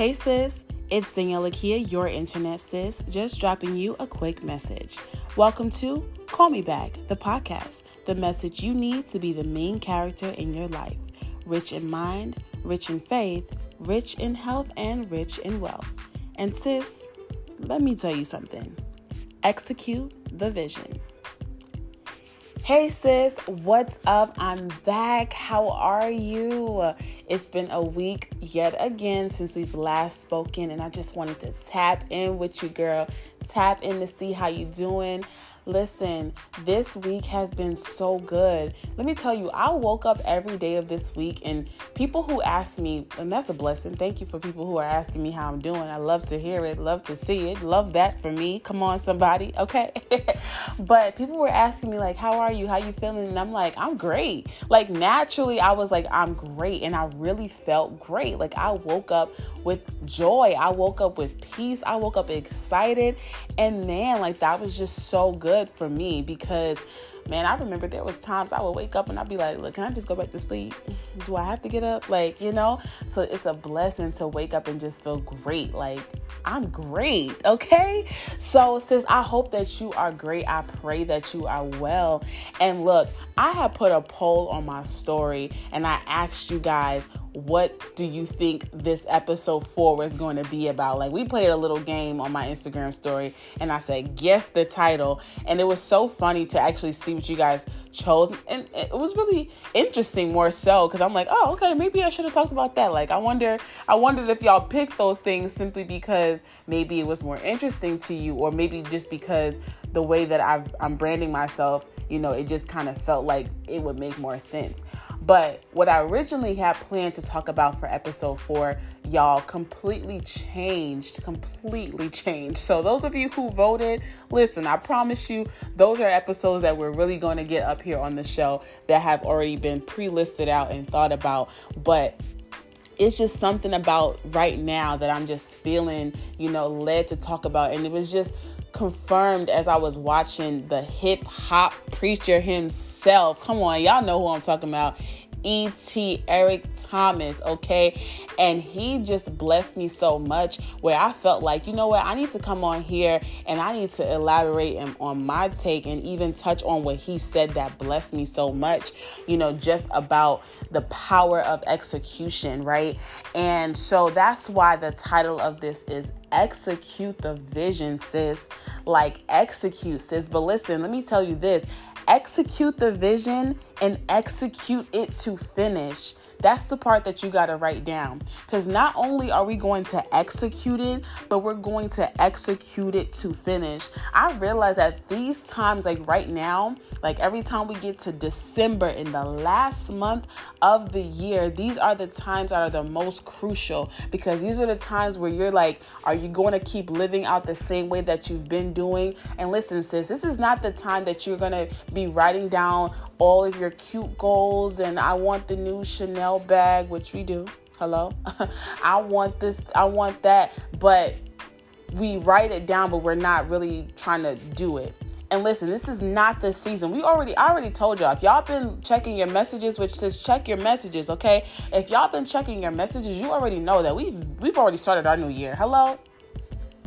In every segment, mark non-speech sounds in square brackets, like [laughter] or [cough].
Hey sis, it's Daniela Kia, your internet sis, just dropping you a quick message. Welcome to Call Me Back, the podcast, the message you need to be the main character in your life. Rich in mind, rich in faith, rich in health, and rich in wealth. And sis, let me tell you something execute the vision. Hey sis, what's up? I'm back. How are you? It's been a week yet again since we've last spoken and I just wanted to tap in with you girl. Tap in to see how you doing. Listen, this week has been so good. Let me tell you, I woke up every day of this week, and people who ask me, and that's a blessing. Thank you for people who are asking me how I'm doing. I love to hear it, love to see it, love that for me. Come on, somebody, [laughs] okay? but people were asking me, like, how are you? How you feeling? And I'm like, I'm great. Like, naturally, I was like, I'm great. And I really felt great. Like, I woke up with joy. I woke up with peace. I woke up excited. And man, like, that was just so good good for me because man, I remember there was times I would wake up and I'd be like, look, can I just go back to sleep? Do I have to get up? Like, you know? So it's a blessing to wake up and just feel great. Like, I'm great, okay? So, sis, I hope that you are great. I pray that you are well. And look, I have put a poll on my story and I asked you guys, what do you think this episode four is going to be about? Like, we played a little game on my Instagram story, and I said, guess the title. And it was so funny to actually see what you guys chose. And it was really interesting, more so, because I'm like, oh, okay, maybe I should have talked about that. Like, I wonder, I wondered if y'all picked those things simply because maybe it was more interesting to you, or maybe just because the way that I've, I'm branding myself, you know, it just kind of felt like it would make more sense. But what I originally had planned to talk about for episode four, y'all completely changed, completely changed. So, those of you who voted, listen, I promise you, those are episodes that we're really going to get up here on the show that have already been pre listed out and thought about. But it's just something about right now that I'm just feeling, you know, led to talk about. And it was just confirmed as I was watching the hip hop preacher himself. Come on, y'all know who I'm talking about. E.T. Eric Thomas, okay? And he just blessed me so much where I felt like, you know what, I need to come on here and I need to elaborate on my take and even touch on what he said that blessed me so much, you know, just about the power of execution, right? And so that's why the title of this is Execute the Vision, sis. Like, execute, sis. But listen, let me tell you this execute the vision and execute it to finish. That's the part that you got to write down. Because not only are we going to execute it, but we're going to execute it to finish. I realize at these times, like right now, like every time we get to December in the last month of the year, these are the times that are the most crucial because these are the times where you're like, are you going to keep living out the same way that you've been doing? And listen, sis, this is not the time that you're going to be writing down all of your cute goals and I want the new Chanel bag, which we do. Hello. [laughs] I want this, I want that, but we write it down, but we're not really trying to do it. And listen, this is not the season. We already I already told y'all. If y'all been checking your messages, which says check your messages, okay? If y'all been checking your messages, you already know that we've we've already started our new year. Hello?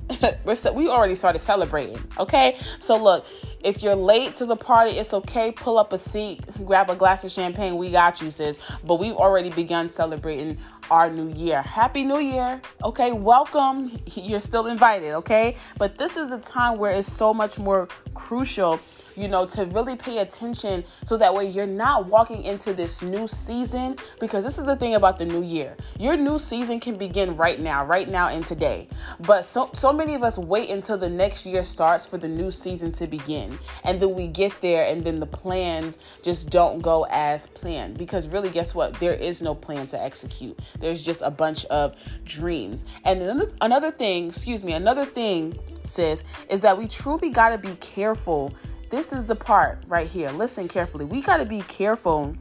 [laughs] We're we already started celebrating, okay? So look, if you're late to the party, it's okay. Pull up a seat, grab a glass of champagne. We got you, sis. But we've already begun celebrating our new year. Happy New Year. Okay, welcome. [laughs] You're still invited, okay? But this is a time where it's so much more crucial you know, to really pay attention so that way you're not walking into this new season because this is the thing about the new year. Your new season can begin right now, right now and today. But so so many of us wait until the next year starts for the new season to begin. And then we get there and then the plans just don't go as planned because really guess what? There is no plan to execute. There's just a bunch of dreams. And another, another thing, excuse me, another thing sis is that we truly got to be careful this is the part right here. Listen carefully. We got to be careful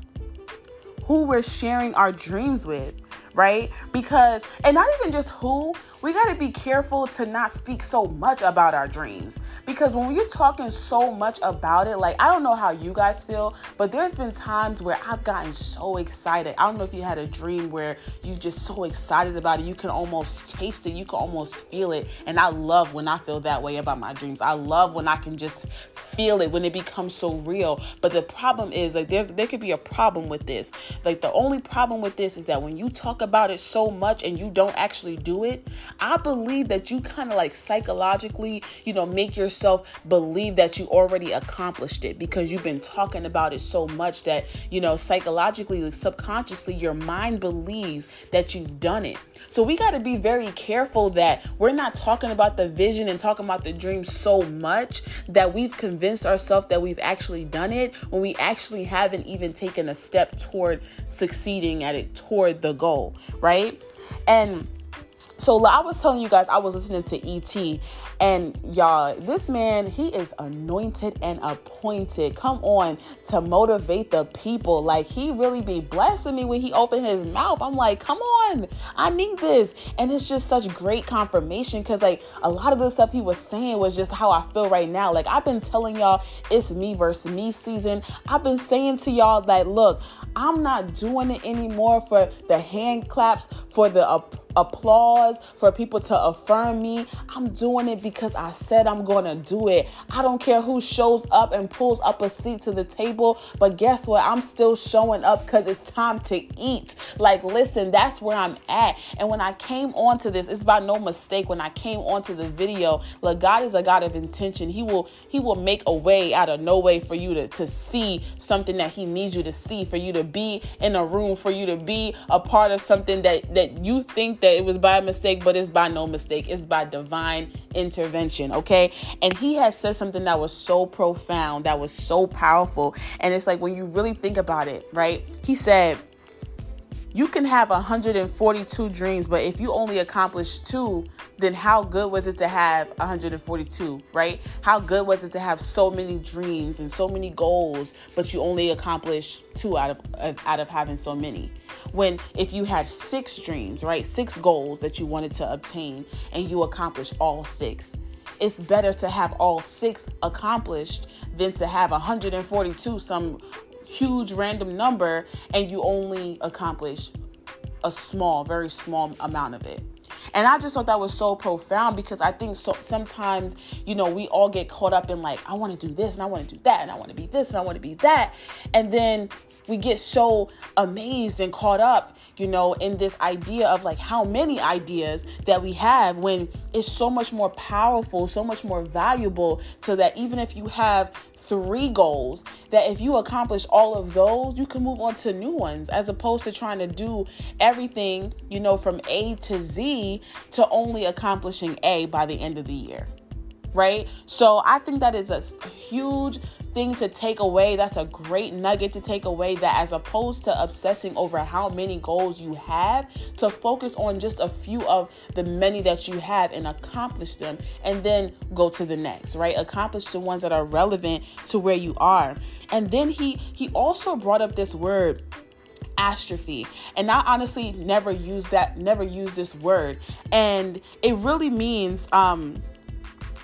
who we're sharing our dreams with, right? Because, and not even just who, we got to be careful to not speak so much about our dreams. Because when you're talking so much about it, like, I don't know how you guys feel, but there's been times where I've gotten so excited. I don't know if you had a dream where you just so excited about it, you can almost taste it, you can almost feel it. And I love when I feel that way about my dreams. I love when I can just feel it, when it becomes so real. But the problem is, like, there, there could be a problem with this. Like, the only problem with this is that when you talk about it so much and you don't actually do it, I believe that you kind of like psychologically, you know, make yourself believe that you already accomplished it because you've been talking about it so much that, you know, psychologically, subconsciously, your mind believes that you've done it. So we got to be very careful that we're not talking about the vision and talking about the dream so much that we've convinced ourselves that we've actually done it when we actually haven't even taken a step toward succeeding at it, toward the goal, right? And so I was telling you guys, I was listening to ET, and y'all, this man, he is anointed and appointed. Come on, to motivate the people. Like he really be blessing me when he opened his mouth. I'm like, come on, I need this, and it's just such great confirmation because like a lot of the stuff he was saying was just how I feel right now. Like I've been telling y'all, it's me versus me season. I've been saying to y'all that look, I'm not doing it anymore for the hand claps, for the applause, for people to affirm me. I'm doing it because I said I'm going to do it. I don't care who shows up and pulls up a seat to the table, but guess what? I'm still showing up because it's time to eat. Like, listen, that's where I'm at. And when I came onto this, it's by no mistake. When I came onto the video, look, God is a God of intention. He will He will make a way out of no way for you to, to see something that He needs you to see, for you to be in a room, for you to be a part of something that that you think that it was by mistake, but it's by no mistake. It's by divine intervention, okay? And he has said something that was so profound, that was so powerful. And it's like when you really think about it, right? He said, you can have 142 dreams, but if you only accomplish two, then how good was it to have 142, right? How good was it to have so many dreams and so many goals, but you only accomplish two out of out of having so many? When if you had six dreams, right? Six goals that you wanted to obtain and you accomplish all six. It's better to have all six accomplished than to have 142 some huge random number and you only accomplish a small, very small amount of it. And I just thought that was so profound because I think so sometimes, you know, we all get caught up in like, I want to do this and I want to do that and I want to be this and I want to be that. And then we get so amazed and caught up, you know, in this idea of like how many ideas that we have when it's so much more powerful, so much more valuable, so that even if you have three goals that if you accomplish all of those, you can move on to new ones as opposed to trying to do everything, you know, from A to Z to only accomplishing A by the end of the year. Right? So I think that is a huge thing to take away. That's a great nugget to take away that as opposed to obsessing over how many goals you have, to focus on just a few of the many that you have and accomplish them and then go to the next, right? Accomplish the ones that are relevant to where you are. And then he he also brought up this word astrophy and i honestly never use that never use this word and it really means um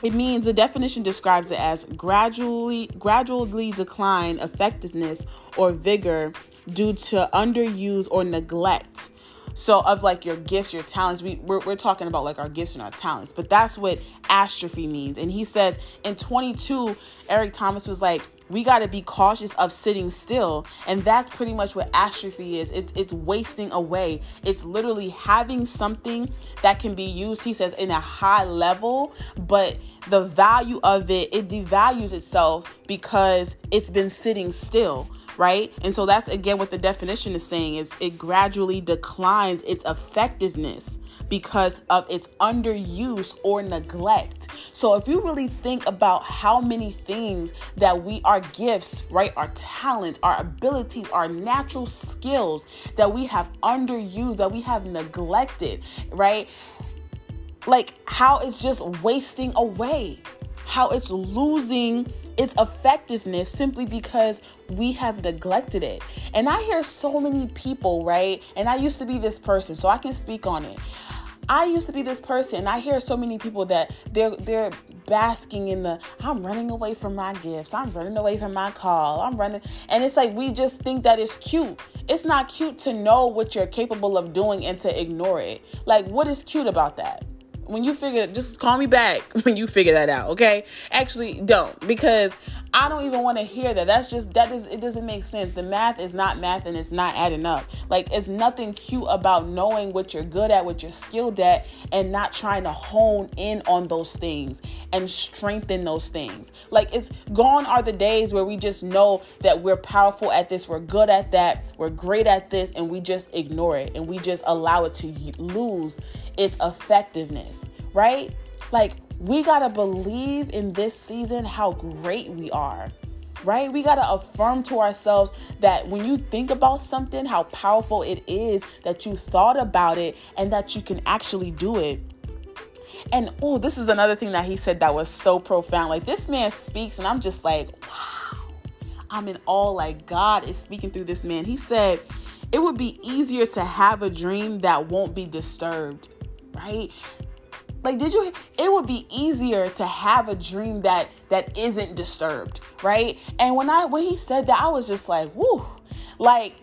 it means the definition describes it as gradually gradually decline effectiveness or vigor due to underuse or neglect. So of like your gifts, your talents, we we're, we're talking about like our gifts and our talents, but that's what astrophy means. And he says in 22, Eric Thomas was like, we got to be cautious of sitting still and that's pretty much what astrophy is. It's it's wasting away. It's literally having something that can be used he says in a high level but the value of it it devalues itself because it's been sitting still right? And so that's again what the definition is saying is it gradually declines its effectiveness because of its underuse or neglect. So if you really think about how many things that we are gifts, right? Our talents, our abilities, our natural skills that we have underused, that we have neglected, right? Like how it's just wasting away how it's losing its effectiveness simply because we have neglected it. And I hear so many people, right? And I used to be this person, so I can speak on it. I used to be this person. I hear so many people that they're they're basking in the I'm running away from my gifts. I'm running away from my call. I'm running and it's like we just think that it's cute. It's not cute to know what you're capable of doing and to ignore it. Like what is cute about that? When you figure just call me back [laughs] when you figure that out okay? Actually don't because i don't even want to hear that. That's just that is it doesn't make sense. The math is not math and it's not adding up. Like it's nothing cute about knowing what you're good at what you're skilled at and not trying to hone in on those things and strengthen those things. Like it's gone are the days where we just know that we're powerful at this we're good at that we're great at this and we just ignore it and we just allow it to lose its effectiveness, right? Like, we got to believe in this season how great we are, right? We got to affirm to ourselves that when you think about something, how powerful it is that you thought about it and that you can actually do it. And oh, this is another thing that he said that was so profound. Like, this man speaks, and I'm just like, wow, I'm in awe. Like, God is speaking through this man. He said, it would be easier to have a dream that won't be disturbed right? Like did you it would be easier to have a dream that that isn't disturbed, right? And when I when he said that I was just like, "Whoo." Like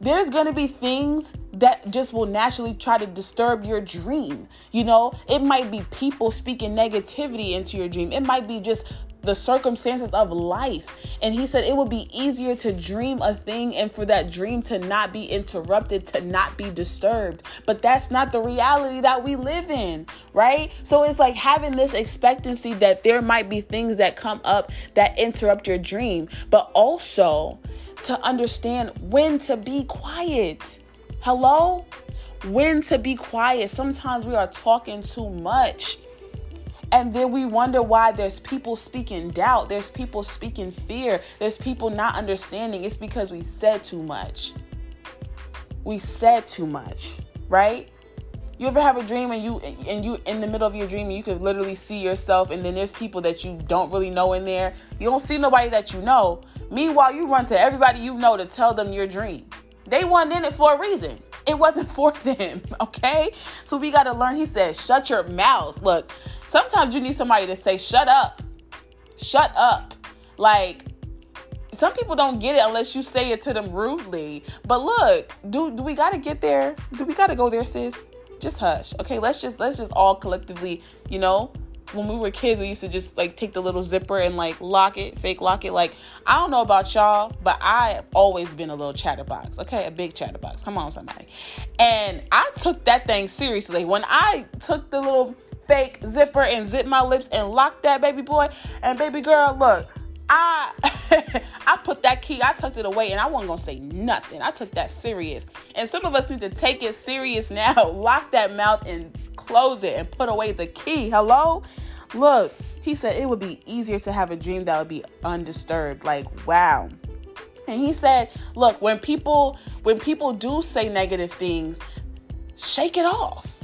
there's going to be things that just will naturally try to disturb your dream. You know, it might be people speaking negativity into your dream. It might be just the circumstances of life. And he said it would be easier to dream a thing and for that dream to not be interrupted, to not be disturbed. But that's not the reality that we live in, right? So it's like having this expectancy that there might be things that come up that interrupt your dream, but also to understand when to be quiet. Hello? When to be quiet. Sometimes we are talking too much and then we wonder why there's people speaking doubt, there's people speaking fear, there's people not understanding. It's because we said too much. We said too much, right? You ever have a dream and you and you in the middle of your dream you could literally see yourself and then there's people that you don't really know in there. You don't see nobody that you know. Meanwhile, you run to everybody you know to tell them your dream. They weren't in it for a reason. It wasn't [laughs] for them, okay? So we got to learn. He said, "Shut your mouth." Look, Sometimes you need somebody to say, shut up. Shut up. Like, some people don't get it unless you say it to them rudely. But look, do do we gotta get there? Do we gotta go there, sis? Just hush. Okay, let's just let's just all collectively, you know, when we were kids, we used to just like take the little zipper and like lock it, fake lock it. Like, I don't know about y'all, but I've always been a little chatterbox, okay? A big chatterbox. Come on, somebody. And I took that thing seriously. When I took the little fake zipper and zip my lips and lock that baby boy. And baby girl, look, I [laughs] I put that key, I tucked it away, and I wasn't gonna say nothing. I took that serious. And some of us need to take it serious [laughs] now. Lock that mouth and close it and put away the key. Hello? Look, he said it would be easier to have a dream that would be undisturbed. Like, wow. And he said, look, when people when people do say negative things, shake it off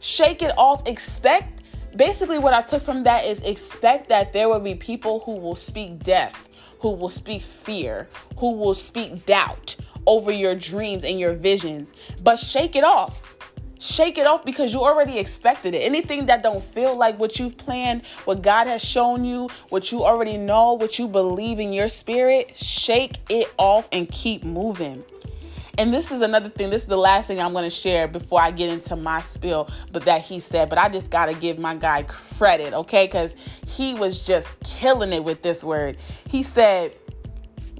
shake it off. Expect basically what I took from that is expect that there will be people who will speak death, who will speak fear, who will speak doubt over your dreams and your visions. But shake it off. Shake it off because you already expected it. Anything that don't feel like what you've planned, what God has shown you, what you already know, what you believe in your spirit, shake it off and keep moving. And this is another thing. This is the last thing I'm going to share before I get into my spill, but that he said. But I just got to give my guy credit, okay? Because he was just killing it with this word. He said,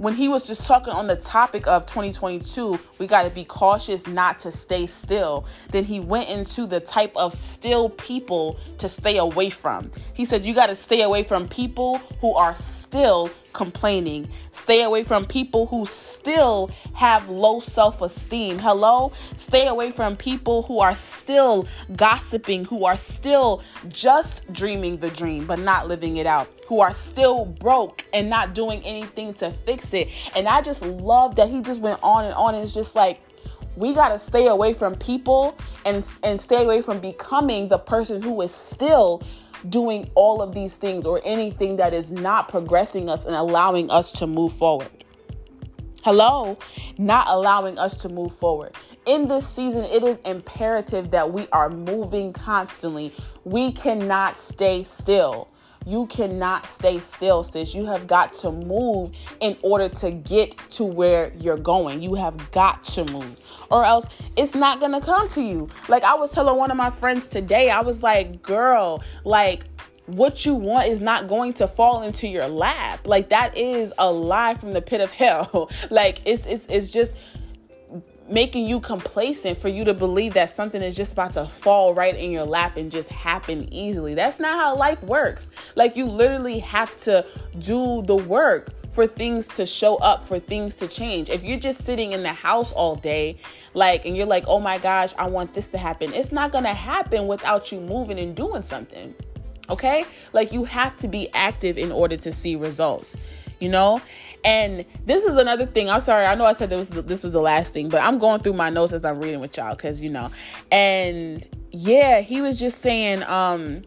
when he was just talking on the topic of 2022, we got to be cautious not to stay still. Then he went into the type of still people to stay away from. He said, You got to stay away from people who are still complaining. Stay away from people who still have low self esteem. Hello? Stay away from people who are still gossiping, who are still just dreaming the dream but not living it out, who are still broke and not doing anything to fix it. And I just love that he just went on and on and it's just like, we got to stay away from people and and stay away from becoming the person who is still doing all of these things or anything that is not progressing us and allowing us to move forward. Hello, not allowing us to move forward. In this season, it is imperative that we are moving constantly. We cannot stay still. You cannot stay still, sis. You have got to move in order to get to where you're going. You have got to move, or else it's not to come to you. Like I was telling one of my friends today, I was like, girl, like, what you want is not going to fall into your lap. Like that is a lie from the pit of hell. [laughs] like it's it's it's just making you complacent for you to believe that something is just about to fall right in your lap and just happen easily. That's not how life works. Like you literally have to do the work for things to show up, for things to change. If you're just sitting in the house all day, like, and you're like, oh my gosh, I want this to happen, it's not gonna happen without you moving and doing something. Okay? Like, you have to be active in order to see results you know and this is another thing. I'm sorry. I know i said this was, this was the last thing but i'm going through my notes as i'm reading with y'all because you know. And yeah he was just saying um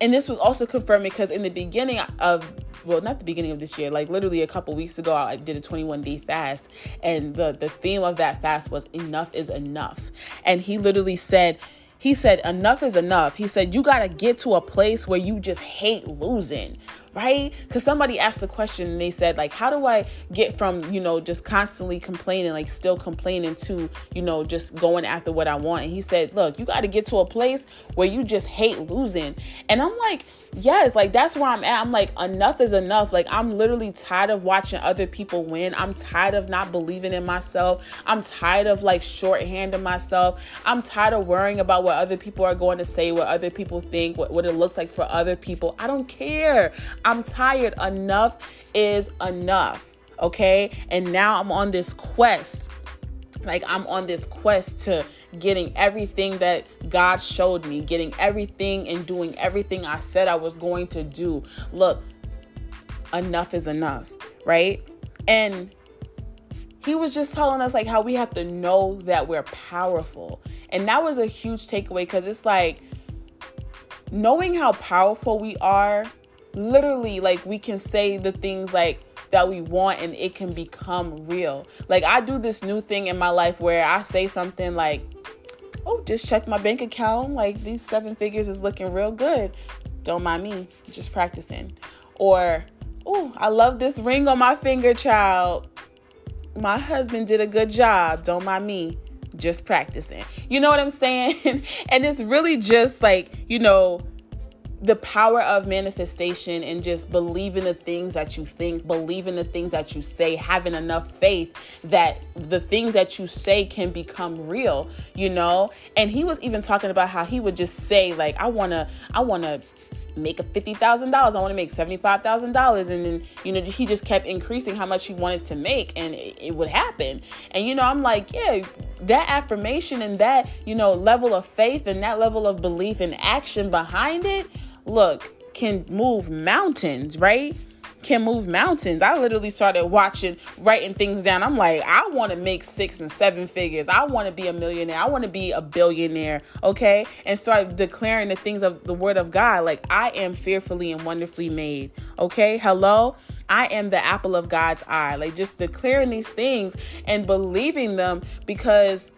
and this was also confirmed because in the beginning of well not the beginning of this year like literally a couple weeks ago i did a 21 day fast and the the theme of that fast was enough is enough. And he literally said he said enough is enough. He said you got to get to a place where you just hate losing right? Because somebody asked the question and they said, like, how do I get from, you know, just constantly complaining, like still complaining to, you know, just going after what I want? And he said, look, you got to get to a place where you just hate losing. And I'm like, yes, like that's where I'm at. I'm like, enough is enough. Like, I'm literally tired of watching other people win. I'm tired of not believing in myself. I'm tired of like shorthanding myself. I'm tired of worrying about what other people are going to say, what other people think, what, what it looks like for other people. I don't care. I'm tired. Enough is enough. Okay. And now I'm on this quest. Like, I'm on this quest to getting everything that God showed me, getting everything and doing everything I said I was going to do. Look, enough is enough, right? And he was just telling us like how we have to know that we're powerful. And that was a huge takeaway because it's like knowing how powerful we are, literally, like we can say the things like that we want and it can become real. Like I do this new thing in my life where I say something like, oh, just check my bank account. Like these seven figures is looking real good. Don't mind me, just practicing. Or, oh, I love this ring on my finger, child. My husband did a good job. Don't mind me, just practicing. You know what I'm saying? [laughs] and it's really just like, you know, the power of manifestation and just believing the things that you think, believing the things that you say, having enough faith that the things that you say can become real, you know? And he was even talking about how he would just say like I want to I want to make a $50,000. I want to make $75,000 and then you know he just kept increasing how much he wanted to make and it, it would happen. And you know, I'm like, yeah, that affirmation and that, you know, level of faith and that level of belief and action behind it look, can move mountains, right? Can move mountains. I literally started watching, writing things down. I'm like, I want to make six and seven figures. I want to be a millionaire. I want to be a billionaire. Okay. And start declaring the things of the word of God. Like, I am fearfully and wonderfully made. Okay. Hello. I am the apple of God's eye. Like, just declaring these things and believing them because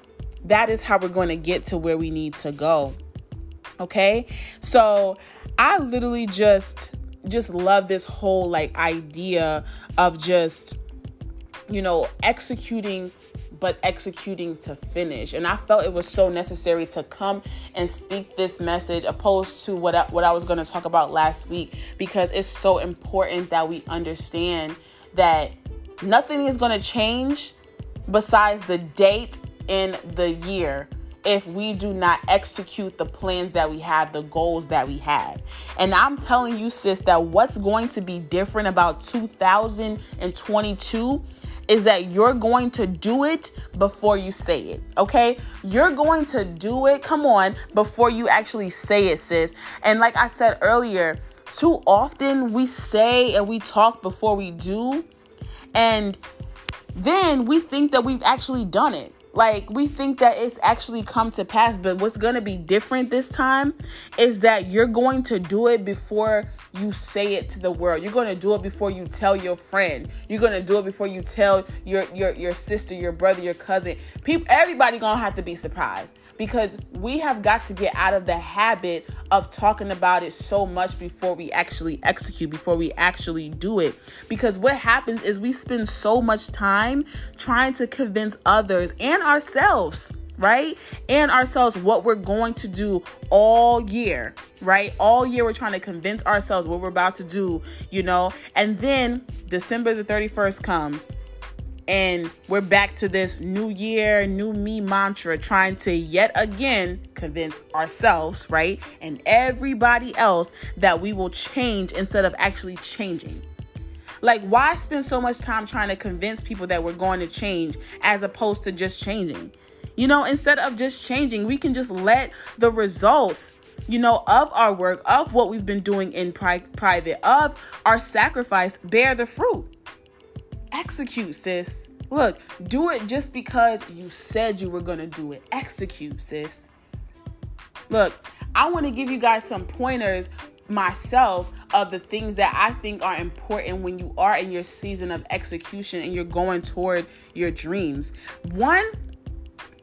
that is how we're going to get to where we need to go. Okay. So, I literally just just love this whole like idea of just you know executing but executing to finish. And I felt it was so necessary to come and speak this message opposed to what I, what I was going to talk about last week because it's so important that we understand that nothing is going to change besides the date and the year if we do not execute the plans that we have, the goals that we have. And I'm telling you, sis, that what's going to be different about 2022 is that you're going to do it before you say it, okay? You're going to do it, come on, before you actually say it, sis. And like I said earlier, too often we say and we talk before we do, and then we think that we've actually done it like we think that it's actually come to pass but what's going to be different this time is that you're going to do it before you say it to the world. You're going to do it before you tell your friend. You're going to do it before you tell your your your sister your brother your cousin. People everybody going to have to be surprised because we have got to get out of the habit of talking about it so much before we actually execute, before we actually do it. Because what happens is we spend so much time trying to convince others and ourselves right? And ourselves what we're going to do all year, right? All year we're trying to convince ourselves what we're about to do, you know? And then December the 31st comes and we're back to this new year, new me mantra, trying to yet again convince ourselves, right? And everybody else that we will change instead of actually changing. Like, why spend so much time trying to convince people that we're going to change as opposed to just changing? You know, instead of just changing, we can just let the results you know, of our work, of what we've been doing in pri- private, of our sacrifice, bear the fruit execute, sis. Look, do it just because you said you were going to do it. Execute, sis. Look, I want to give you guys some pointers myself of the things that I think are important when you are in your season of execution and you're going toward your dreams. One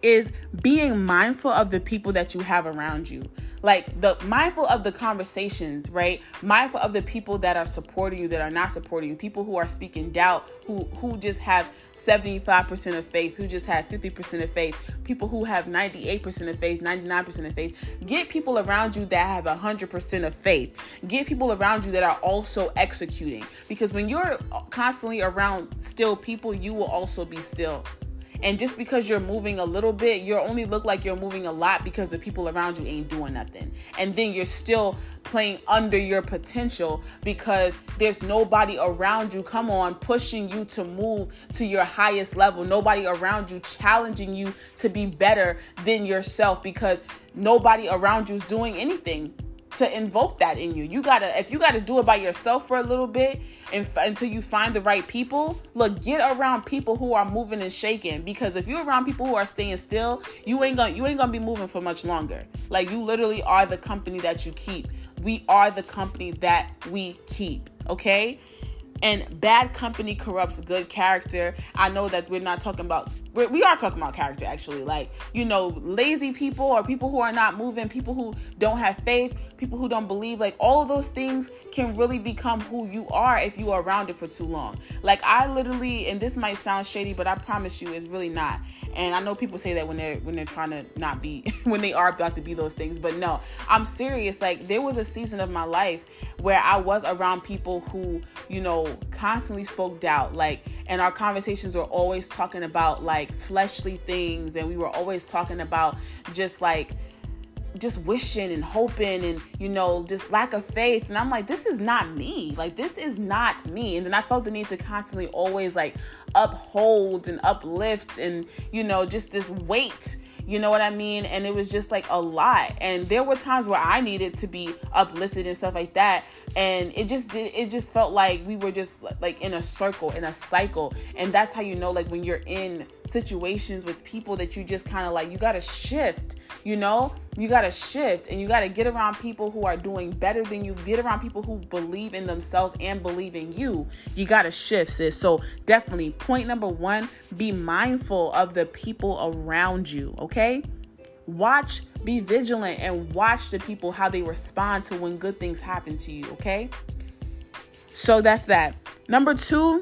is being mindful of the people that you have around you. Like the mindful of the conversations right? Mindful of the people that are supporting you that are not supporting you. People who are speaking doubt who who just have 75% of faith who just have 50% of faith. People who have 98% of faith 99% of faith. Get people around you that have 100% of faith. Get people around you that are also executing. Because when you're constantly around still people you will also be still and just because you're moving a little bit, you only look like you're moving a lot because the people around you ain't doing nothing. And then you're still playing under your potential because there's nobody around you, come on, pushing you to move to your highest level. Nobody around you challenging you to be better than yourself because nobody around you is doing anything to invoke that in you. You gotta, if you gotta do it by yourself for a little bit and f- until you find the right people, look, get around people who are moving and shaking. Because if you're around people who are staying still, you ain't gonna, you ain't gonna be moving for much longer. Like you literally are the company that you keep. We are the company that we keep. Okay and bad company corrupts good character. I know that we're not talking about we are talking about character actually. Like you know, lazy people or people who are not moving, people who don't have faith, people who don't believe. Like all of those things can really become who you are if you are around it for too long. Like I literally, and this might sound shady, but I promise you, it's really not. And I know people say that when they're when they're trying to not be [laughs] when they are about to be those things, but no, I'm serious. Like there was a season of my life where I was around people who, you know, constantly spoke doubt. Like, and our conversations were always talking about like fleshly things, and we were always talking about just like just wishing and hoping and you know just lack of faith and i'm like this is not me like this is not me and then i felt the need to constantly always like uphold and uplift and you know just this weight you know what I mean? And it was just like a lot. And there were times where I needed to be uplifted and stuff like that. And it just did, it just felt like we were just like in a circle, in a cycle. And that's how you know, like when you're in situations with people that you just kind of like, you got to shift, you know? You got to shift and you got to get around people who are doing better than you. Get around people who believe in themselves and believe in you. You got to shift, sis. So, definitely, point number one be mindful of the people around you, okay? Watch, be vigilant, and watch the people how they respond to when good things happen to you, okay? So, that's that. Number two,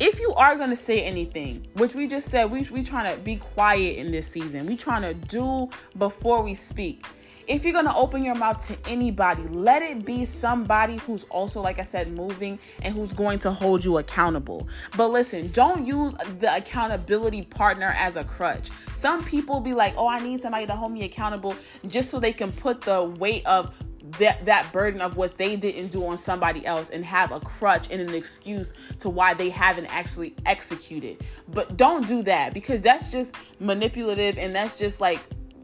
if you are going to say anything, which we just said, we we trying to be quiet in this season. We trying to do before we speak. If you're going to open your mouth to anybody, let it be somebody who's also like I said moving and who's going to hold you accountable. But listen, don't use the accountability partner as a crutch. Some people be like, "Oh, I need somebody to hold me accountable just so they can put the weight of that that burden of what they didn't do on somebody else and have a crutch and an excuse to why they haven't actually executed. But don't do that because that's just manipulative and that's just like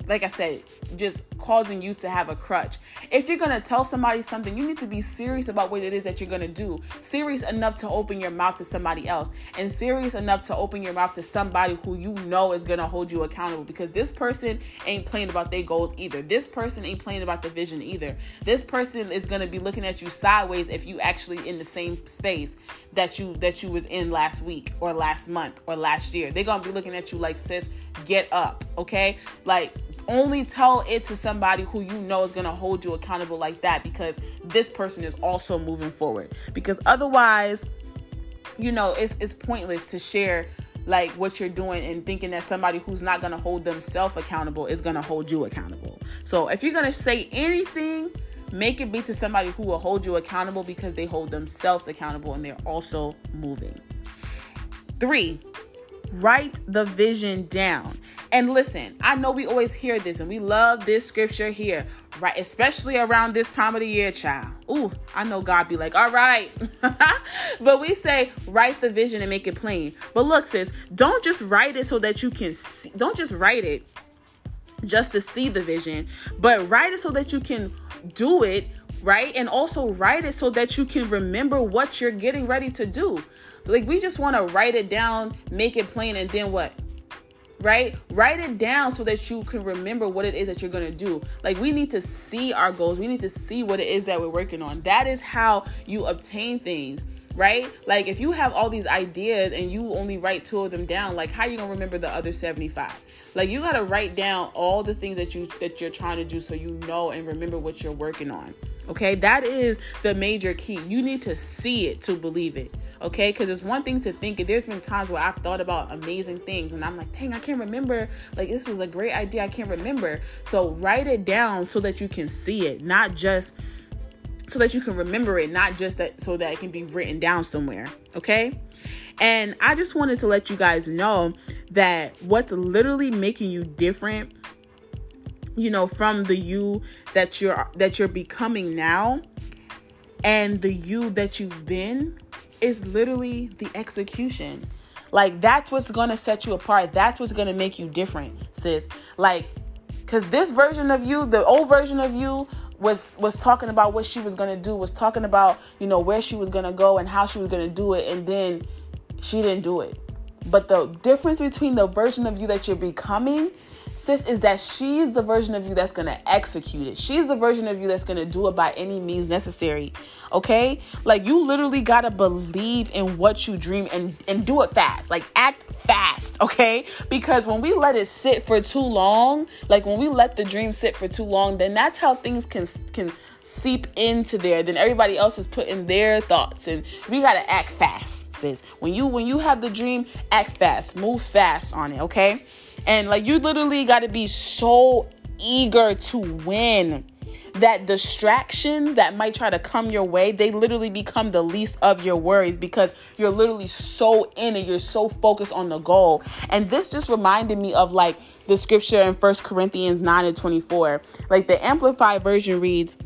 like I said, just causing you to have a crutch. If you're gonna tell somebody something, you need to be serious about what it is that you're gonna do. Serious enough to open your mouth to somebody else, and serious enough to open your mouth to somebody who you know is gonna hold you accountable because this person ain't playing about their goals either. This person ain't playing about the vision either. This person is gonna be looking at you sideways if you actually in the same space that you that you was in last week or last month or last year. They're gonna be looking at you like sis, get up, okay? Like only tell it to somebody who you know is to hold you accountable like that because this person is also moving forward because otherwise you know it's it's pointless to share like what you're doing and thinking that somebody who's not to hold themselves accountable is to hold you accountable so if you're to say anything make it be to somebody who will hold you accountable because they hold themselves accountable and they're also moving three write the vision down and listen, I know we always hear this and we love this scripture here, right? Especially around this time of the year, child. Ooh, I know God be like, all right. [laughs] but we say, write the vision and make it plain. But look, sis, don't just write it so that you can see, don't just write it just to see the vision, but write it so that you can do it, right? And also write it so that you can remember what you're getting ready to do. Like we just want to write it down, make it plain, and then what? right? Write it down so that you can remember what it is that you're going to do. Like, we need to see our goals, we need to see what it is that we're working on. That is how you obtain things right? Like if you have all these ideas and you only write two of them down like how you gonna remember the other 75 like you gotta write down all the things that you that you're trying to do so you know and remember what you're working on okay? That is the major key. You need to see it to believe it okay? Because it's one thing to think it there's been times where i've thought about amazing things and i'm like dang i can't remember. Like this was a great idea i can't remember. So write it down so that you can see it not just so that you can remember it not just that so that it can be written down somewhere okay and i just wanted to let you guys know that what's literally making you different you know from the you that you're that you're becoming now and the you that you've been is literally the execution. Like that's what's gonna set you apart. That's what's gonna make you different, sis. Like, cause this version of you, the old version of you, was was talking about what she was gonna do, was talking about you know where she was gonna go and how she was gonna do it, and then she didn't do it. But the difference between the version of you that you're becoming sis, is that she's the version of you that's going to execute it. She's the version of you that's going to do it by any means necessary. Okay? Like you literally got to believe in what you dream and and do it fast. Like act fast, okay? Because when we let it sit for too long, like when we let the dream sit for too long, then that's how things can can seep into there then everybody else is putting their thoughts and we got to act fast sis when you when you have the dream act fast move fast on it okay and like you literally got to be so eager to win that distraction that might try to come your way, they literally become the least of your worries because you're literally so in it, you're so focused on the goal. And this just reminded me of like the scripture in First Corinthians 9 and 24. Like the amplified version reads,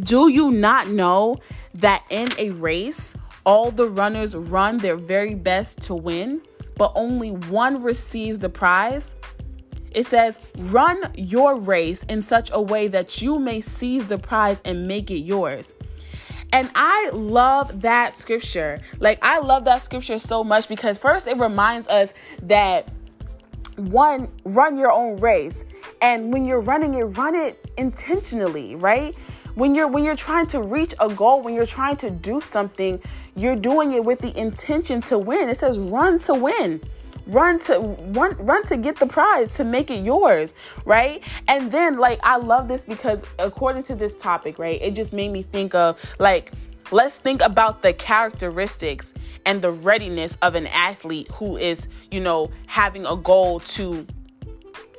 Do you not know that in a race, all the runners run their very best to win? But only one receives the prize. It says, run your race in such a way that you may seize the prize and make it yours. And I love that scripture. Like, I love that scripture so much because, first, it reminds us that one, run your own race. And when you're running it, run it intentionally, right? When you're when you're trying to reach a goal when you're trying to do something you're doing it with the intention to win. It says run to win. Run to run run to get the prize to make it yours right? And then like i love this because according to this topic right it just made me think of like let's think about the characteristics and the readiness of an athlete who is you know having a goal to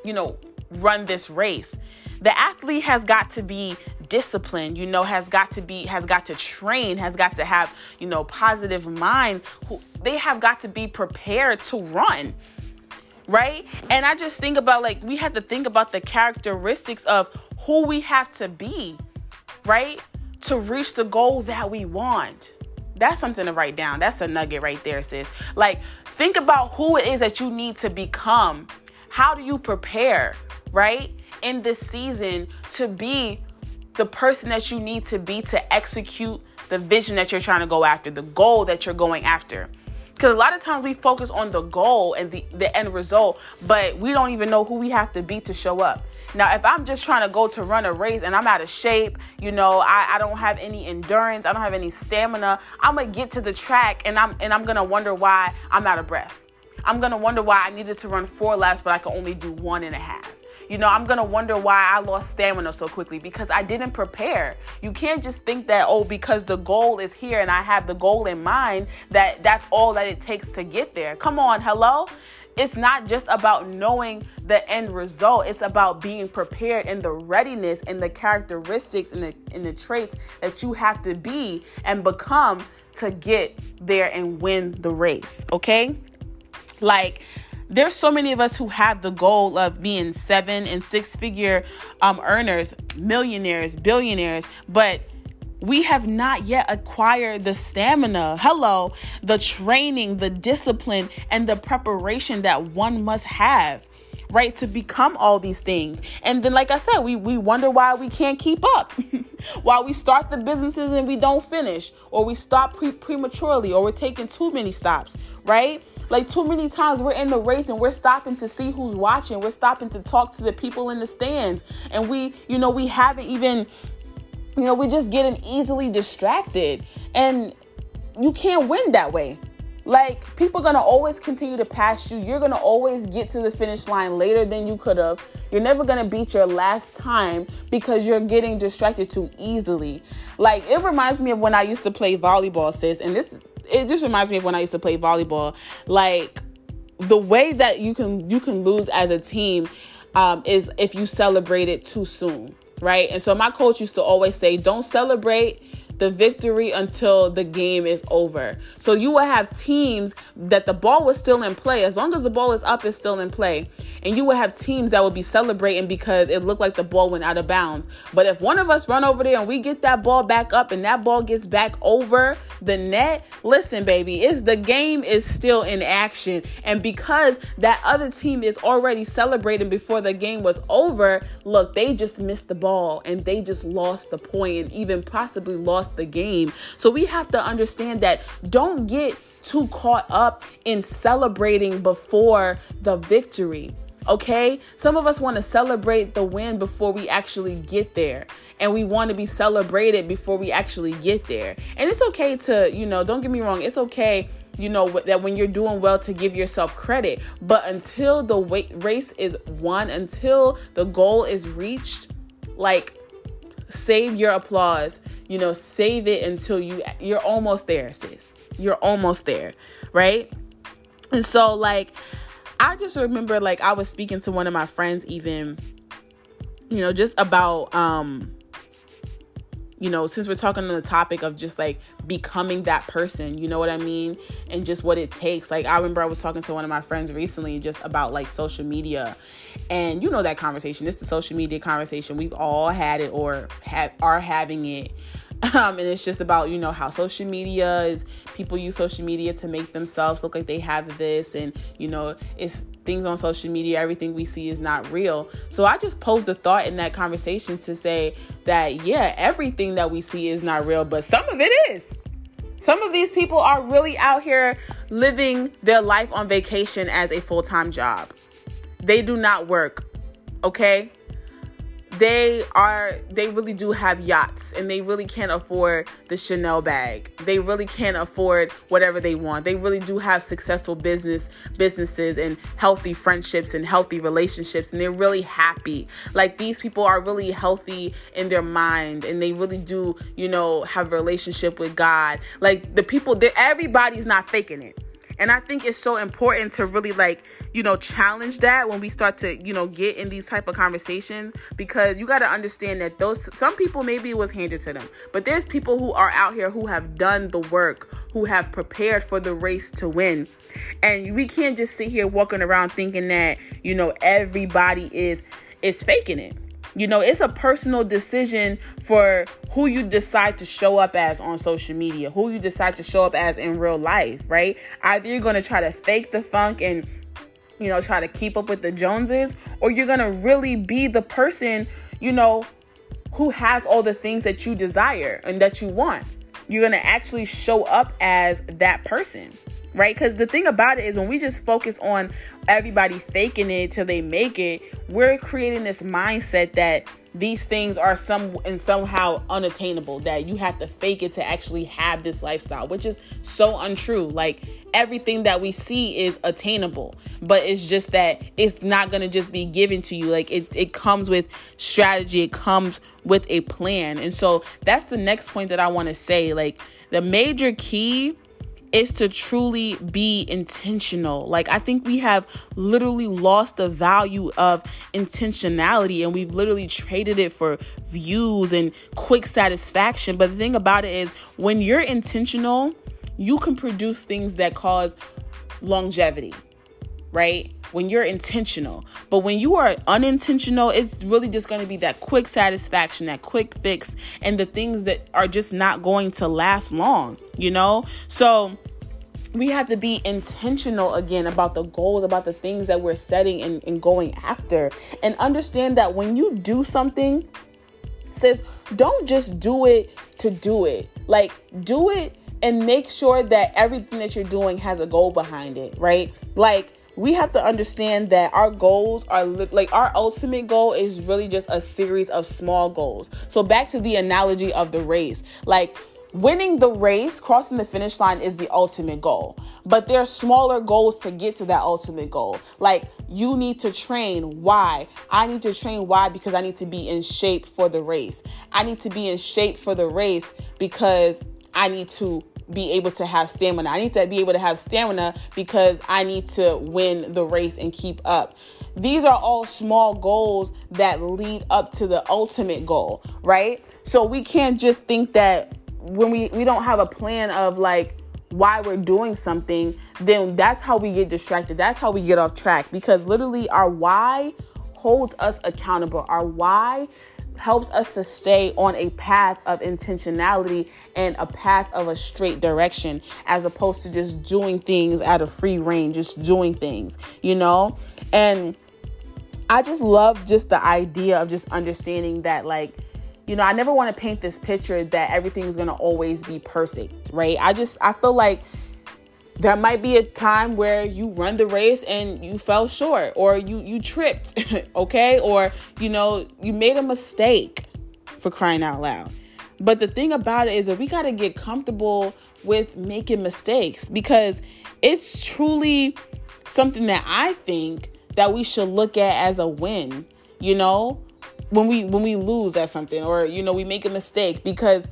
you know run this race. The athlete has got to be disciplined you know has got to be has got to train has got to have you know positive mind who they have got to be prepared to run right? And i just think about like we have to think about the characteristics of who we have to be right to reach the goal that we want. That's something to write down. That's a nugget right there sis. Like think about who it is that you need to become. How do you prepare right? In this season to be the person that you need to be to execute the vision that you're trying to go after, the goal that you're going after. Because a lot of times we focus on the goal and the, the end result, but we don't even know who we have to be to show up. Now, if I'm just trying to go to run a race and I'm out of shape, you know, I, I don't have any endurance, I don't have any stamina, I'm gonna get to the track and I'm and I'm gonna wonder why I'm out of breath. I'm gonna wonder why I needed to run four laps, but I can only do one and a half. You know, I'm gonna wonder why I lost stamina so quickly because I didn't prepare. You can't just think that, oh, because the goal is here and I have the goal in mind, that that's all that it takes to get there. Come on, hello? It's not just about knowing the end result. It's about being prepared and the readiness and the characteristics and the and the traits that you have to be and become to get there and win the race. Okay? Like there's so many of us who have the goal of being seven and six figure um, earners, millionaires, billionaires, but we have not yet acquired the stamina, hello, the training, the discipline, and the preparation that one must have right to become all these things. And then like i said we we wonder why we can't keep up. [laughs] Why we start the businesses and we don't finish or we stop pre- prematurely or we're taking too many stops right like too many times we're in the race and we're stopping to see who's watching. We're stopping to talk to the people in the stands. And we, you know, we haven't even, you know, we're just getting easily distracted. And you can't win that way. Like people are gonna always continue to pass you. You're gonna always get to the finish line later than you could have. You're never gonna beat your last time because you're getting distracted too easily. Like it reminds me of when I used to play volleyball, sis, and this it just reminds me of when I used to play volleyball. Like the way that you can you can lose as a team um, is if you celebrate it too soon, right? And so my coach used to always say, "Don't celebrate." The victory until the game is over. So you will have teams that the ball was still in play. As long as the ball is up, it's still in play. And you will have teams that will be celebrating because it looked like the ball went out of bounds. But if one of us run over there and we get that ball back up and that ball gets back over the net, listen, baby, it's the game is still in action. And because that other team is already celebrating before the game was over, look, they just missed the ball and they just lost the point and even possibly lost lost the game. So we have to understand that don't get too caught up in celebrating before the victory. Okay? Some of us want to celebrate the win before we actually get there. And we want to be celebrated before we actually get there. And it's okay to, you know, don't get me wrong, it's okay you know that when you're doing well to give yourself credit but until the race is won until the goal is reached like save your applause you know save it until you you're almost there sis. You're almost there right? And so like i just remember like i was speaking to one of my friends even you know just about um you know, since we're talking on the topic of just like becoming that person, you know what I mean? And just what it takes. Like, I remember I was talking to one of my friends recently just about like social media. And you know that conversation. It's the social media conversation. We've all had it or have are having it. [laughs] Um, and it's just about you know how social media is people use social media to make themselves look like they have this and you know it's things on social media, everything we see is not real. So I just posed a thought in that conversation to say that, yeah, everything that we see is not real, but some of it is. Some of these people are really out here living their life on vacation as a full time job. They do not work, okay? They are they really do have yachts and they really can't afford the Chanel bag. They really can't afford whatever they want. They really do have successful business businesses and healthy friendships and healthy relationships and they're really happy. Like these people are really healthy in their mind and they really do, you know, have a relationship with God. Like the people that everybody's not faking it. And I think it's so important to really like, you know, challenge that when we start to, you know, get in these type of conversations because you got to understand that those some people maybe it was handed to them, but there's people who are out here who have done the work, who have prepared for the race to win. And we can't just sit here walking around thinking that, you know, everybody is is faking it. You know, it's a personal decision for who you decide to show up as on social media, who you decide to show up as in real life, right? Either you're going to try to fake the funk and you know, try to keep up with the Joneses, or you're gonna really be the person, you know, who has all the things that you desire and that you want. You're gonna actually show up as that person right? Because the thing about it is when we just focus on everybody faking it till they make it, we're creating this mindset that these things are some and somehow unattainable that you have to fake it to actually have this lifestyle which is so untrue. Like everything that we see is attainable but it's just that it's not going to just be given to you. Like it, it comes with strategy. It comes with a plan. And so that's the next point that i want to say. Like the major key is to truly be intentional. Like, I think we have literally lost the value of intentionality and we've literally traded it for views and quick satisfaction. But the thing about it is, when you're intentional, you can produce things that cause longevity, right? When you're intentional. But when you are unintentional, it's really just going to be that quick satisfaction, that quick fix, and the things that are just not going to last long, you know? So, we have to be intentional again about the goals, about the things that we're setting and, and going after. And understand that when you do something, says don't just do it to do it. Like do it and make sure that everything that you're doing has a goal behind it, right? Like we have to understand that our goals are li- like our ultimate goal is really just a series of small goals. So back to the analogy of the race. Like winning the race, crossing the finish line is the ultimate goal. But there are smaller goals to get to that ultimate goal. Like you need to train. Why? I need to train. Why? Because I need to be in shape for the race. I need to be in shape for the race because I need to be able to have stamina. I need to be able to have stamina because I need to win the race and keep up. These are all small goals that lead up to the ultimate goal, right? So we can't just think that when we we don't have a plan of like why we're doing something, then that's how we get distracted. That's how we get off track because literally our why holds us accountable. Our why helps us to stay on a path of intentionality and a path of a straight direction as opposed to just doing things at a free range, just doing things, you know? And I just love just the idea of just understanding that like you know, I never want to paint this picture that everything's going to always be perfect, right? I just, I feel like there might be a time where you run the race and you fell short or you you tripped [laughs] okay? Or you know you made a mistake for crying out loud. But the thing about it is that we got to get comfortable with making mistakes because it's truly something that i think that we should look at as a win you know when we when we lose at something or you know we make a mistake because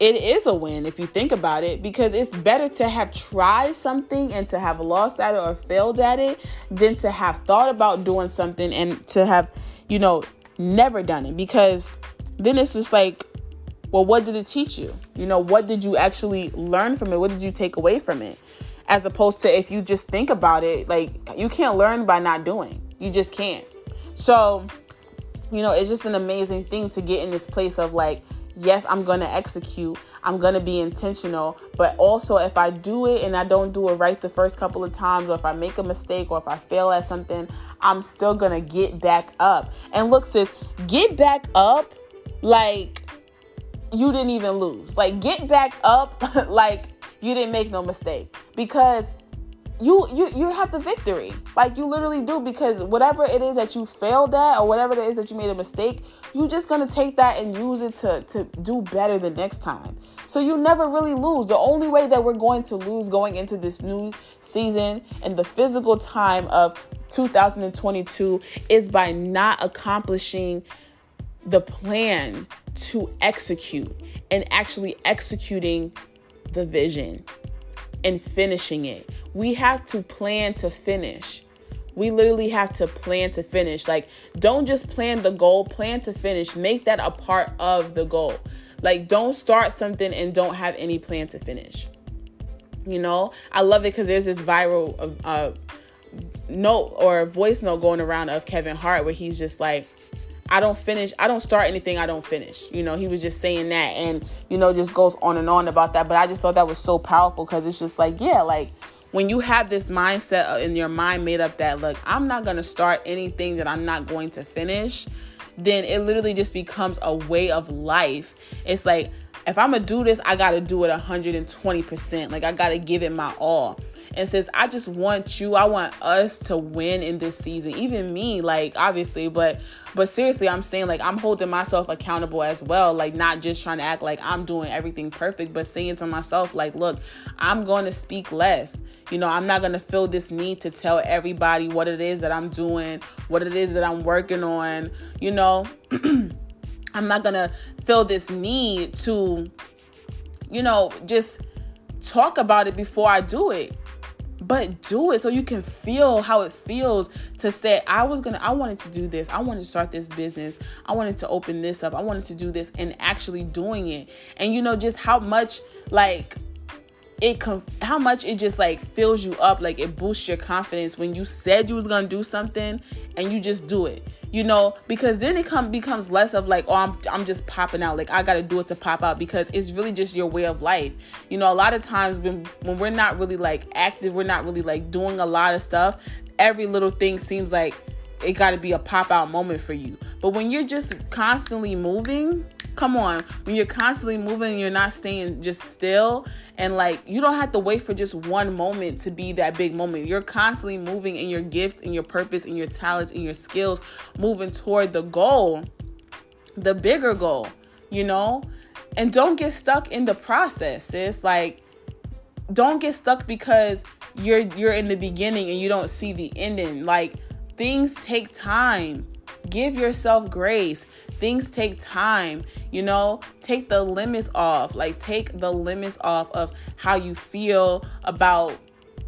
it is a win if you think about it because it's better to have tried something and to have lost at it or failed at it than to have thought about doing something and to have you know never done it. Because then it's just like well what did it teach you? You know what did you actually learn from it? What did you take away from it? As opposed to if you just think about it like you can't learn by not doing. You just can't. So you know, it's just an amazing thing to get in this place of like, yes, I'm going to execute. I'm going to be intentional. But also, if I do it and I don't do it right the first couple of times, or if I make a mistake, or if I fail at something, I'm still going to get back up. And look, sis, get back up like you didn't even lose. Like, get back up [laughs] like you didn't make no mistake. Because you you you have the victory. Like you literally do because whatever it is that you failed at or whatever it is that you made a mistake you're just gonna take that and use it to to do better the next time. So you never really lose. The only way that we're going to lose going into this new season and the physical time of 2022 is by not accomplishing the plan to execute and actually executing the vision and finishing it. We have to plan to finish. We literally have to plan to finish. Like, don't just plan the goal, plan to finish. Make that a part of the goal. Like, don't start something and don't have any plan to finish. You know, I love it because there's this viral uh, note or voice note going around of Kevin Hart where he's just like, I don't finish, I don't start anything I don't finish. You know, he was just saying that and, you know, just goes on and on about that. But I just thought that was so powerful because it's just like, yeah, like when you have this mindset uh, in your mind made up that look, I'm not going to start anything that I'm not going to finish, then it literally just becomes a way of life. It's like if I'm to do this, I got to do it 120%. Like I got to give it my all and says, I just want you, I want us to win in this season. Even me, like obviously, but but seriously, I'm saying like I'm holding myself accountable as well, like not just trying to act like I'm doing everything perfect, but saying to myself, like, look, I'm going to speak less. You know, I'm not going to feel this need to tell everybody what it is that I'm doing, what it is that I'm working on, you know. [clears throat] I'm not going to feel this need to you know, just talk about it before I do it but do it so you can feel how it feels to say i was gonna i wanted to do this. I wanted to start this business. I wanted to open this up. I wanted to do this and actually doing it. And you know just how much like it how much it just like fills you up like it boosts your confidence when you said you was gonna do something and you just do it you know? Because then it come becomes less of like oh I'm, I'm just popping out. Like i gotta do it to pop out because it's really just your way of life. You know a lot of times when when we're not really like active we're not really like doing a lot of stuff every little thing seems like it gotta be a pop out moment for you but when you're just constantly moving Come on. When you're constantly moving, you're not staying just still. And like, you don't have to wait for just one moment to be that big moment. You're constantly moving in your gifts and your purpose and your talents and your skills, moving toward the goal, the bigger goal, you know? And don't get stuck in the process, It's Like, don't get stuck because you're you're in the beginning and you don't see the ending. Like things take time. Give yourself grace. Things take time you know? Take the limits off. Like take the limits off of how you feel about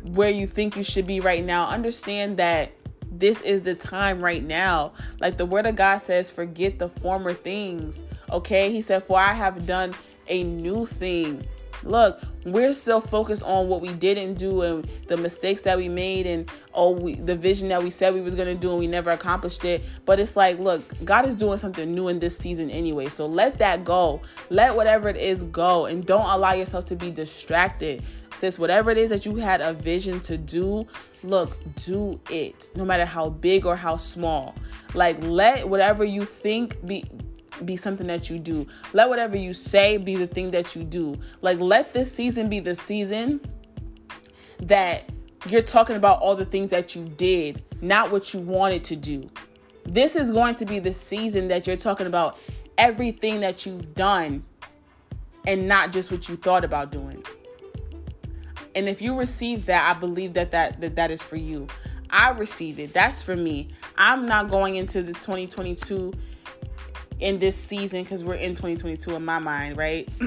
where you think you should be right now. Understand that this is the time right now. Like the word of god says forget the former things okay? He said for i have done a new thing Look, we're still focused on what we didn't do and the mistakes that we made and oh we, the vision that we said we was going to do and we never accomplished it. But it's like, look, God is doing something new in this season anyway. So let that go. Let whatever it is go and don't allow yourself to be distracted. Sis, whatever it is that you had a vision to do, look, do it. No matter how big or how small. Like let whatever you think be be something that you do. Let whatever you say be the thing that you do. Like, let this season be the season that you're talking about all the things that you did, not what you wanted to do. This is going to be the season that you're talking about everything that you've done and not just what you thought about doing. And if you receive that, I believe that that that, that is for you. I receive it. That's for me. I'm not going into this 2022 in this season because we're in 2022 in my mind, right? [clears throat]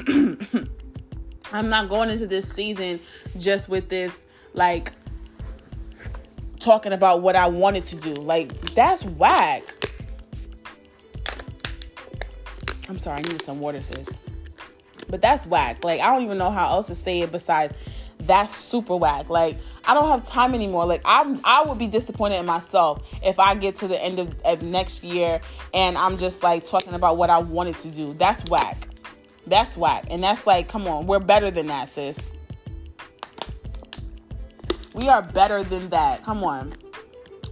I'm not going into this season just with this like talking about what I wanted to do. Like that's whack. I'm sorry, I need some water, sis. But that's whack. Like I don't even know how else to say it besides that's super whack. Like I don't have time anymore. Like I'm I would be disappointed in myself if I get to the end of, of next year and I'm just like talking about what I wanted to do. That's whack. That's whack. And that's like, come on, we're better than that, sis. We are better than that. Come on.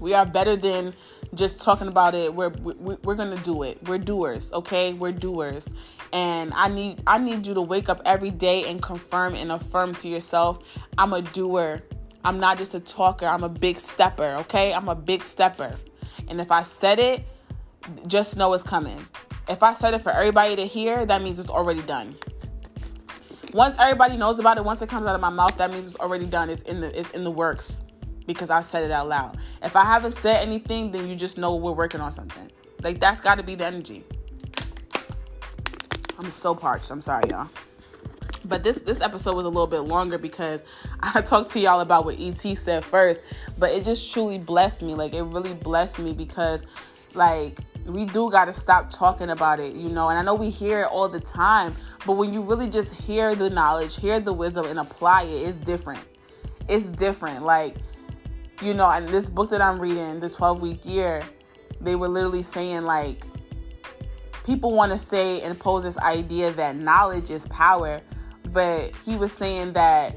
We are better than just talking about it. We're we're, we're gonna do it. We're doers, okay? We're doers, and I need I need you to wake up every day and confirm and affirm to yourself, I'm a doer. I'm not just a talker. I'm a big stepper, okay? I'm a big stepper, and if I said it, just know it's coming. If I said it for everybody to hear, that means it's already done. Once everybody knows about it, once it comes out of my mouth, that means it's already done. It's in the it's in the works because I said it out loud. If I haven't said anything, then you just know we're working on something. Like that's got to be the energy. I'm so parched. I'm sorry, y'all. But this this episode was a little bit longer because [laughs] I talked to y'all about what ET said first, but it just truly blessed me. Like it really blessed me because like we do got to stop talking about it, you know. And I know we hear it all the time, but when you really just hear the knowledge, hear the wisdom and apply it, it's different. It's different. Like you know, and this book that I'm reading, the 12 week year, they were literally saying like people want to say and pose this idea that knowledge is power, but he was saying that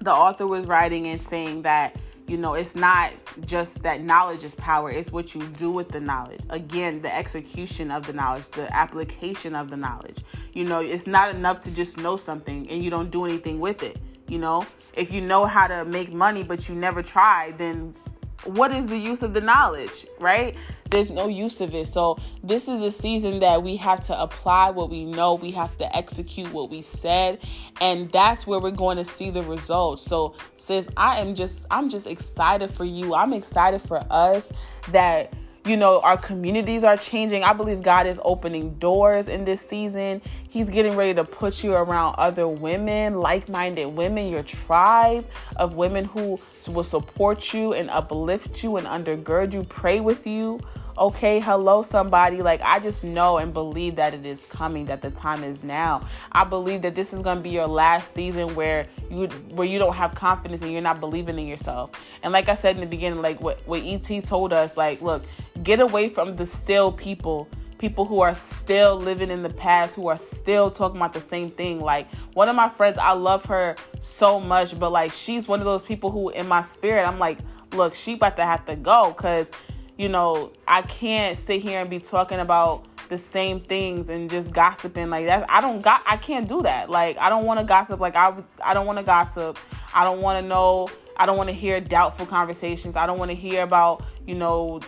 the author was writing and saying that you know it's not just that knowledge is power it's what you do with the knowledge. Again the execution of the knowledge the application of the knowledge. You know it's not enough to just know something and you don't do anything with it you know if you know how to make money but you never try then what is the use of the knowledge, right? There's no use of it. So, this is a season that we have to apply what we know, we have to execute what we said, and that's where we're going to see the results. So, sis, I am just I'm just excited for you. I'm excited for us that you know, our communities are changing. I believe God is opening doors in this season. He's getting ready to put you around other women, like minded women, your tribe of women who will support you and uplift you and undergird you, pray with you okay, hello, somebody. Like, I just know and believe that it is coming, that the time is now. I believe that this is going to be your last season where you where you don't have confidence and you're not believing in yourself. And like I said in the beginning, like what, what ET told us, like, look, get away from the still people people who are still living in the past, who are still talking about the same thing. Like one of my friends, I love her so much, but like she's one of those people who, in my spirit, I'm like, look, she about to have to go because you know, I can't sit here and be talking about the same things and just gossiping like that. I don't got I can't do that. Like I don't want to gossip like I I don't want to gossip. I don't want to know I don't want to hear doubtful conversations. I don't want to hear about, you know,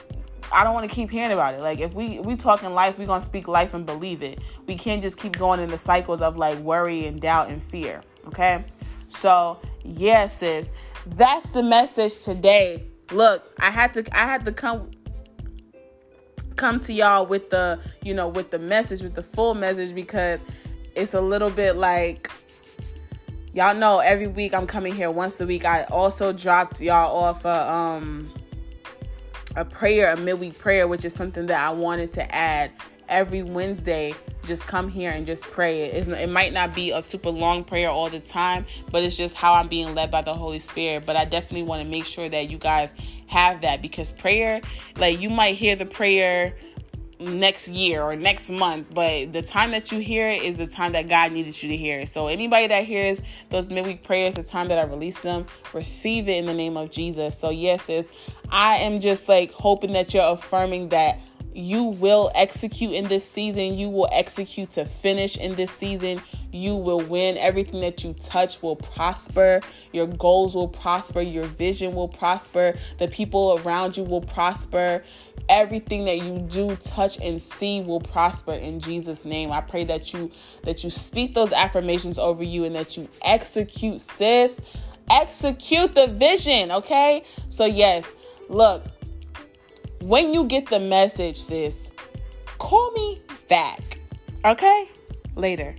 I don't want to keep hearing about it. Like if we we talking life, we to speak life and believe it. We can't just keep going in the cycles of like worry and doubt and fear, okay? So, yeah, sis. That's the message today look, I had to I had to come come to y'all with the, you know, with the message, with the full message because it's a little bit like y'all know every week I'm coming here once a week. I also dropped y'all off a um a prayer, a midweek prayer, which is something that I wanted to add every Wednesday just come here and just pray it. It's, it might not be a super long prayer all the time, but it's just how I'm being led by the Holy Spirit. But I definitely want to make sure that you guys have that because prayer, like you might hear the prayer next year or next month, but the time that you hear it is the time that God needed you to hear. So anybody that hears those midweek prayers, the time that I release them, receive it in the name of Jesus. So yes, sis, I am just like hoping that you're affirming that you will execute in this season. You will execute to finish in this season. You will win. Everything that you touch will prosper. Your goals will prosper. Your vision will prosper. The people around you will prosper. Everything that you do, touch, and see will prosper in Jesus' name. I pray that you that you speak those affirmations over you and that you execute, sis. Execute the vision, okay? So yes, look, when you get the message, sis, call me back. Okay? Later.